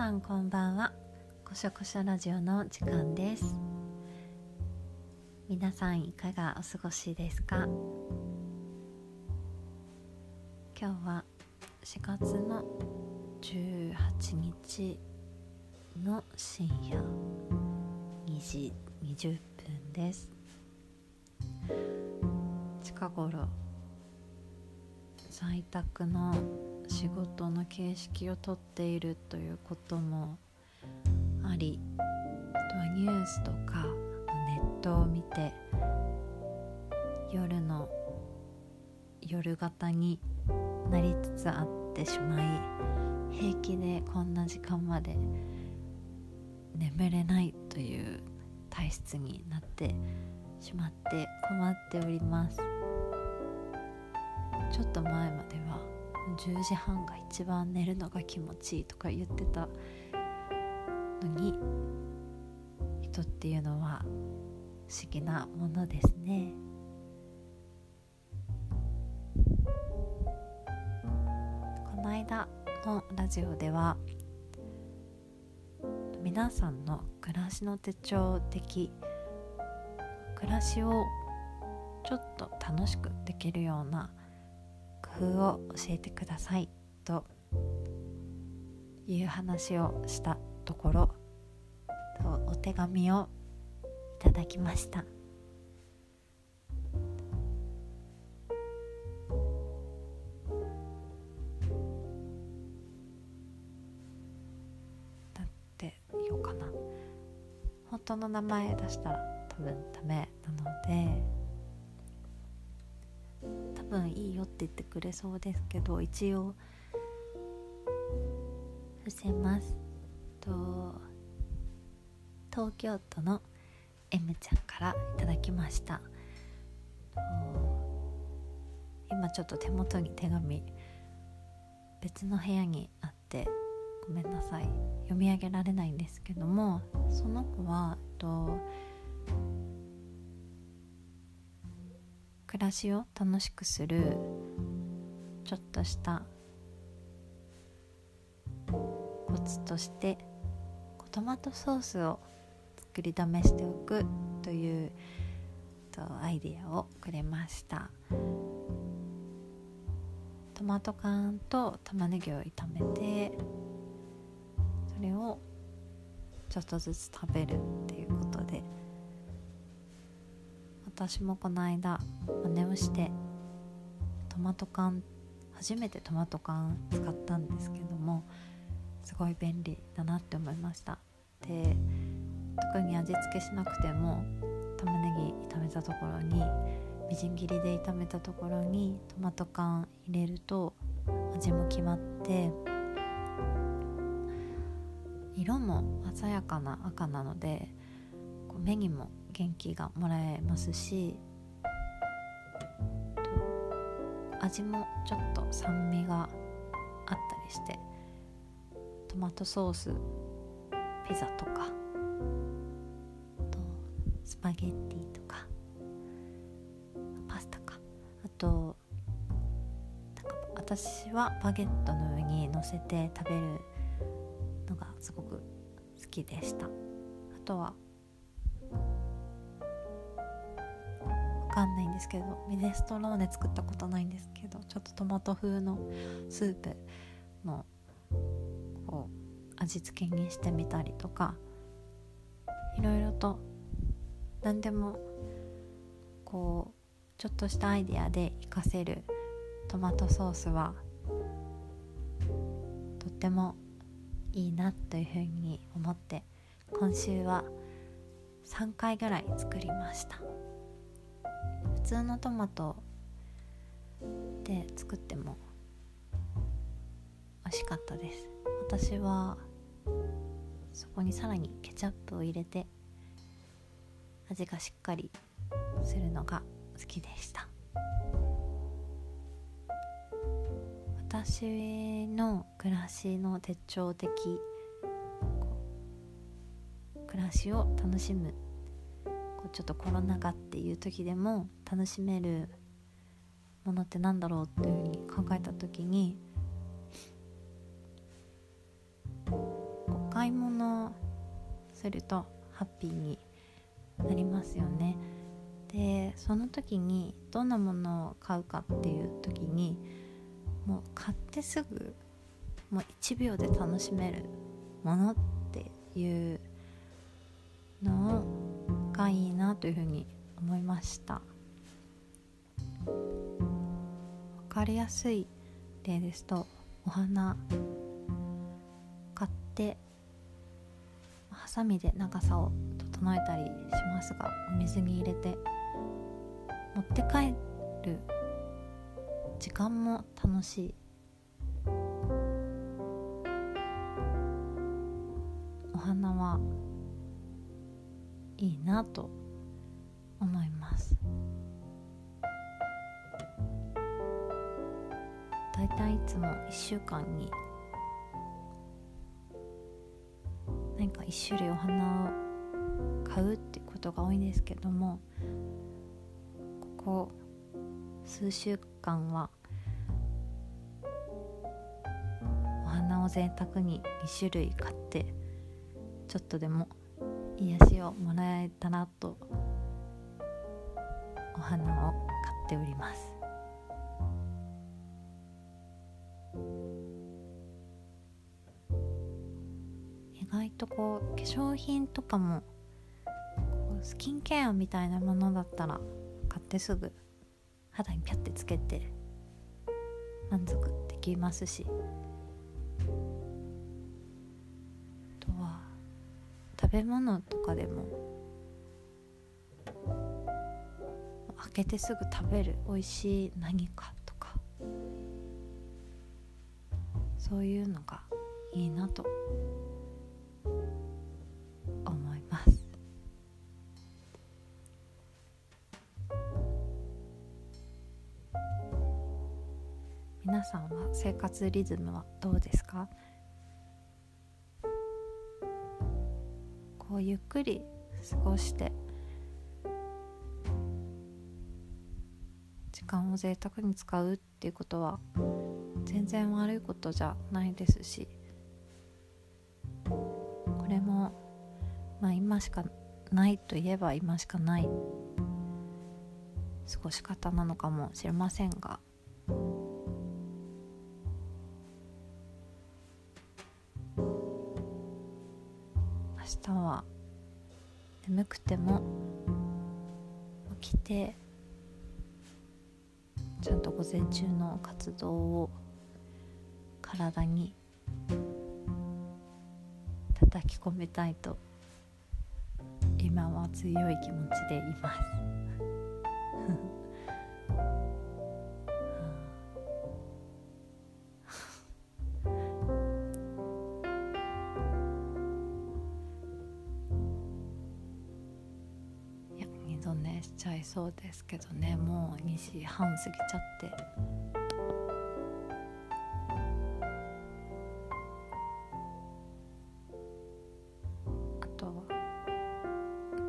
さんこんばんは。こしょこしょラジオの時間です。皆さんいかがお過ごしですか？今日は4月の18日の深夜2時20分です。近頃在宅の仕事の形式をとっているということもありあとはニュースとかネットを見て夜の夜型になりつつあってしまい平気でこんな時間まで眠れないという体質になってしまって困っております。ちょっと前までは10時半が一番寝るのが気持ちいいとか言ってたのに人っていうのは不思議なものですね。この間のラジオでは皆さんの暮らしの手帳的暮らしをちょっと楽しくできるような工夫を教えてくださいという話をしたところお手紙をいただきました。だってようかな。本当の名前出したら多分ダメなので。分いいよって言ってくれそうですけど一応伏せますと東京都の M ちゃんからいただきました。今ちょっと手元に手紙別の部屋にあってごめんなさい。読み上げられないんですけどもその子はえっと暮らしを楽しくするちょっとしたコツとしてトマトソースを作りだめしておくというとアイデアをくれました。トマト缶と玉ねぎを炒めてそれをちょっとずつ食べるっていうことで私もこの間真似をしてトマト缶初めてトマト缶使ったんですけどもすごい便利だなって思いました。で特に味付けしなくても玉ねぎ炒めたところにみじん切りで炒めたところにトマト缶入れると味も決まって色も鮮やかな赤なので目にも元気がもらえますし味もちょっと酸味があったりしてトマトソースピザとかとスパゲッティとかパスタか。あと私はバゲットの上に乗せて食べるのがすごく好きでした。あとはかんないんですけどミネストローネ作ったことないんですけどちょっとトマト風のスープのこう味付けにしてみたりとかいろいろと何でもこうちょっとしたアイデアで活かせるトマトソースはとってもいいなというふうに思って今週は3回ぐらい作りました。普通のトマトで作っても美味しかったです。私はそこにさらにケチャップを入れて味がしっかりするのが好きでした。私の暮らしの手帳的暮らしを楽しむちょっとコロナ禍っていう時でも楽しめるものってなんだろうっていうふうに考えた時にお買い物するとハッピーになりますよね。でその時にどんなものを買うかっていう時にもう買ってすぐもう1秒で楽しめるものっていうのをがいいなというふうに思いました。分かりやすい例ですとお花買ってハサミで長さを整えたりしますがお水に入れて持って帰る時間も楽しい。お花はいいなと思います。だいたいつも1週間に何か1種類お花を買うってことが多いんですけどもここ数週間はお花を贅沢に2種類買ってちょっとでも癒しをもらえたらとお花を買っております。意外とこう化粧品とかもスキンケアみたいなものだったら買ってすぐ肌にピャってつけて満足できますし食べ物とかでも開けてすぐ食べる美味しい何かとか。そういうのがいいなと。思います。皆さんは生活リズムはどうですか？こうゆっくり過ごして時間を贅沢に使うっていうことは全然悪いことじゃないですしこれもまあ今しかないといえば今しかない過ごし方なのかもしれませんがちゃんと午前中の活動を体に叩き込めたいと今は強い気持ちでいます。そうですけどねもう2時半過ぎちゃって。あと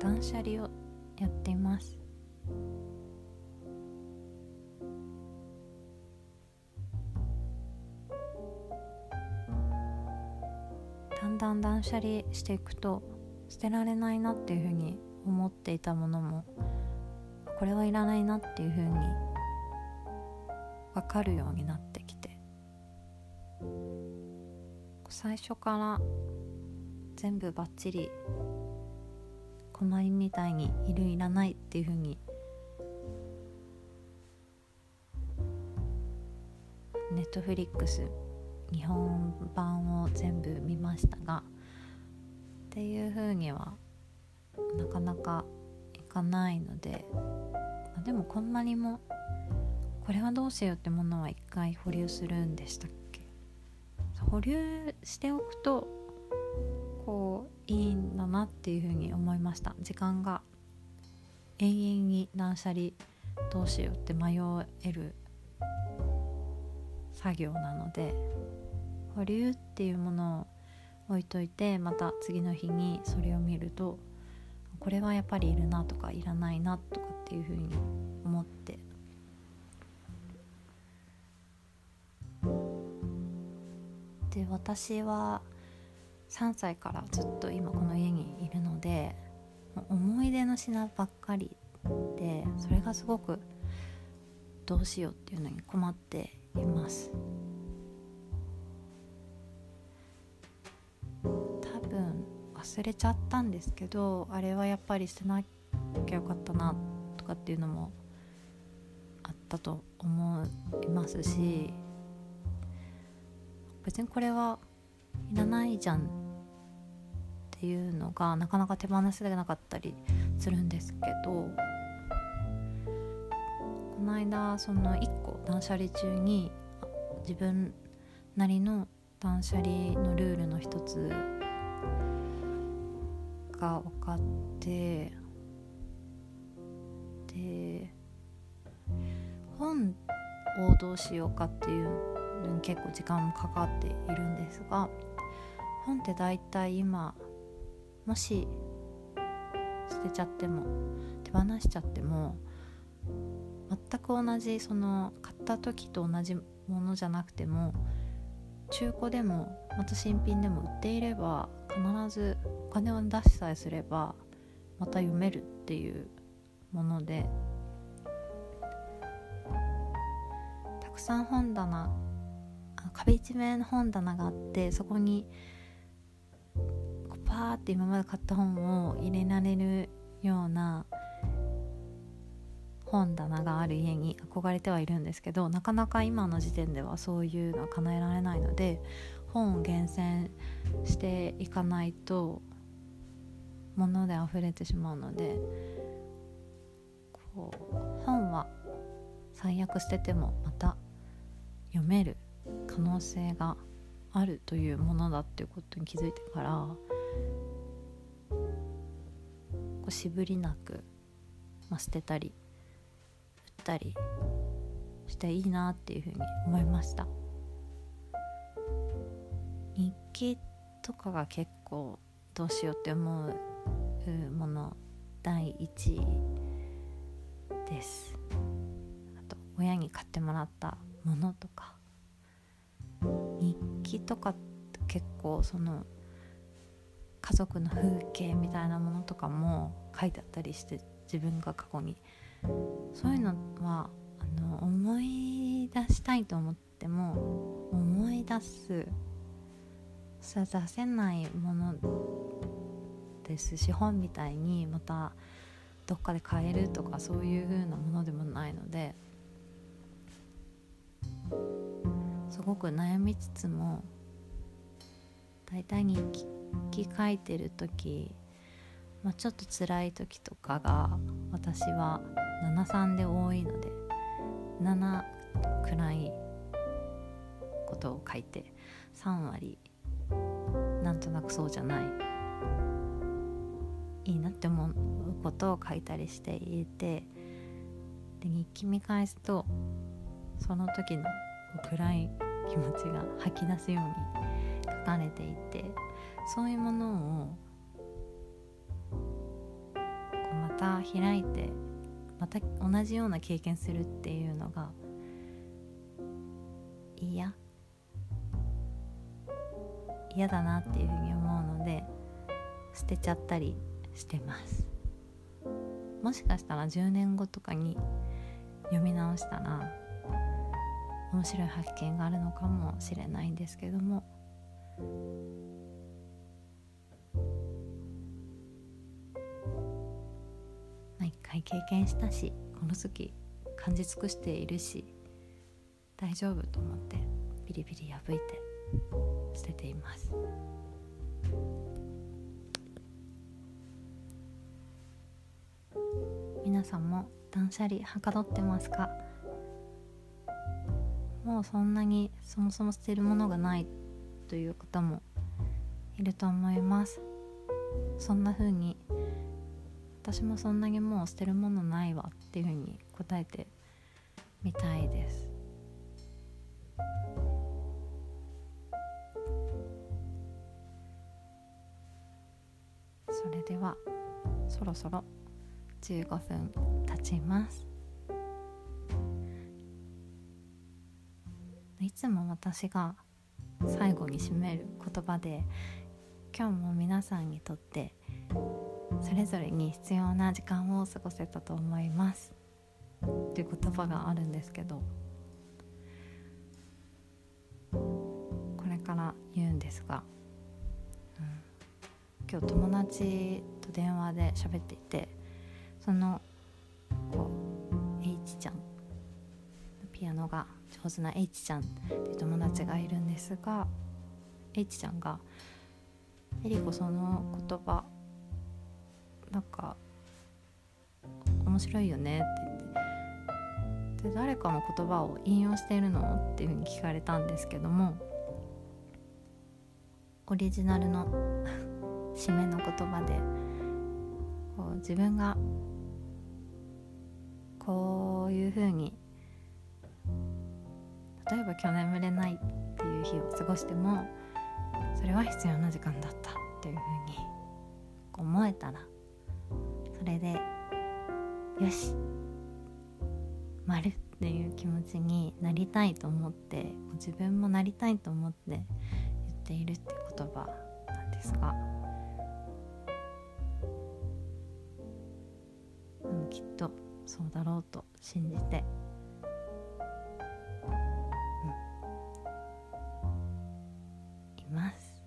断捨離をやっています。だんだん断捨離していくと捨てられないなっていうふうに思っていたものもこれはいらないなっていう風に分かるようになってきて。最初から全部バッチリ困りみたいにいるいらないっていう風にネットフリックス日本版を全部見ましたがっていう風にはなかなかかないのであでもこんなにもこれはどうしようってものは一回保留するんでしたっけ？保留しておくとこういいんだなっていうふうに思いました。時間が永遠に断捨離どうしようって迷える作業なので保留っていうものを置いといてまた次の日にそれを見るとこれはやっぱりいるなとかいらないなとかっていうふうに思って。で私は3歳からずっと今この家にいるので思い出の品ばっかりでそれがすごくどうしようっていうのに困っています。忘れちゃったんですけどあれはやっぱり捨てなきゃよかったなとかっていうのもあったと思いますし別にこれはいらないじゃんっていうのがなかなか手放せなかったりするんですけどこの間その1個断捨離中に自分なりの断捨離のルールの一つが分かってで本をどうしようかっていうのに結構時間もかかっているんですが本って大体今もし捨てちゃっても手放しちゃっても全く同じその買った時と同じものじゃなくても中古でもまた新品でも売っていれば必ずお金を出しさえすればまた読めるっていうものでたくさん本棚壁一面の本棚があってそこにパーって今まで買った本を入れられるような本棚がある家に憧れてはいるんですけどなかなか今の時点ではそういうのは叶えられないので本を厳選していかないと物で溢れてしまうのでこう本は最悪捨ててもまた読める可能性があるというものだっていうことに気づいてからこうしぶりなく、まあ、捨てたり売ったりしていいなっていうふうに思いました。日記とかが結構どうしようって思うもの第1位です。あと親に買ってもらったものとか。日記とか結構その家族の風景みたいなものとかも書いてあったりして自分が過去に。そういうのはあの思い出したいと思っても思い出すさ出せないものですし本みたいにまたどっかで買えるとかそういう風なものでもないのですごく悩みつつも大体日記書いてる時、まあ、ちょっと辛い時とかが私は73で多いので7暗いことを書いて3割なんとなくそうじゃない。いいなって思うことを書いたりして入れて。で日記見返すとその時の暗い気持ちが吐き出すように書かれていて。そういうものをまた開いてまた同じような経験するっていうのが嫌嫌だなっていうふうに思うので捨てちゃったりしてます。もしかしたら10年後とかに読み直したら面白い発見があるのかもしれないんですけども。一回経験したしこの時感じ尽くしているし大丈夫と思ってビリビリ破いて捨てています。皆さんも断捨離はかどってますか？もうそんなにそもそも捨てるものがないという方もいると思います。そんな風に私もそんなにもう捨てるものないわっていう風に答えてみたいです。それではそろそろ15分経ちます。いつも私が最後に締める言葉で今日も皆さんにとってそれぞれに必要な時間を過ごせたと思います。っていう言葉があるんですけどこれから言うんですが、うん、今日友達と電話で喋っていてそのこう H ちゃんピアノが上手な H ちゃんっていう友達がいるんですが H ちゃんが「えりこその言葉なんか面白いよね」って言ってで誰かの言葉を引用しているのっていうふうに聞かれたんですけどもオリジナルの締めの言葉でこう自分がこういうふうに例えば今日眠れないっていう日を過ごしてもそれは必要な時間だったっていうふうに思えたらそれでよし丸っていう気持ちになりたいと思って自分もなりたいと思って言っているって言葉なんですが、そうだろうと信じて。います。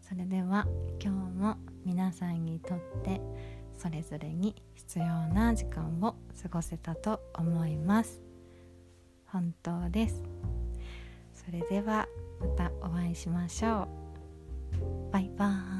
それでは今日も皆さんにとってそれぞれに必要な時間を過ごせたと思います。本当です。それではまたお会いしましょう。バイバーイ。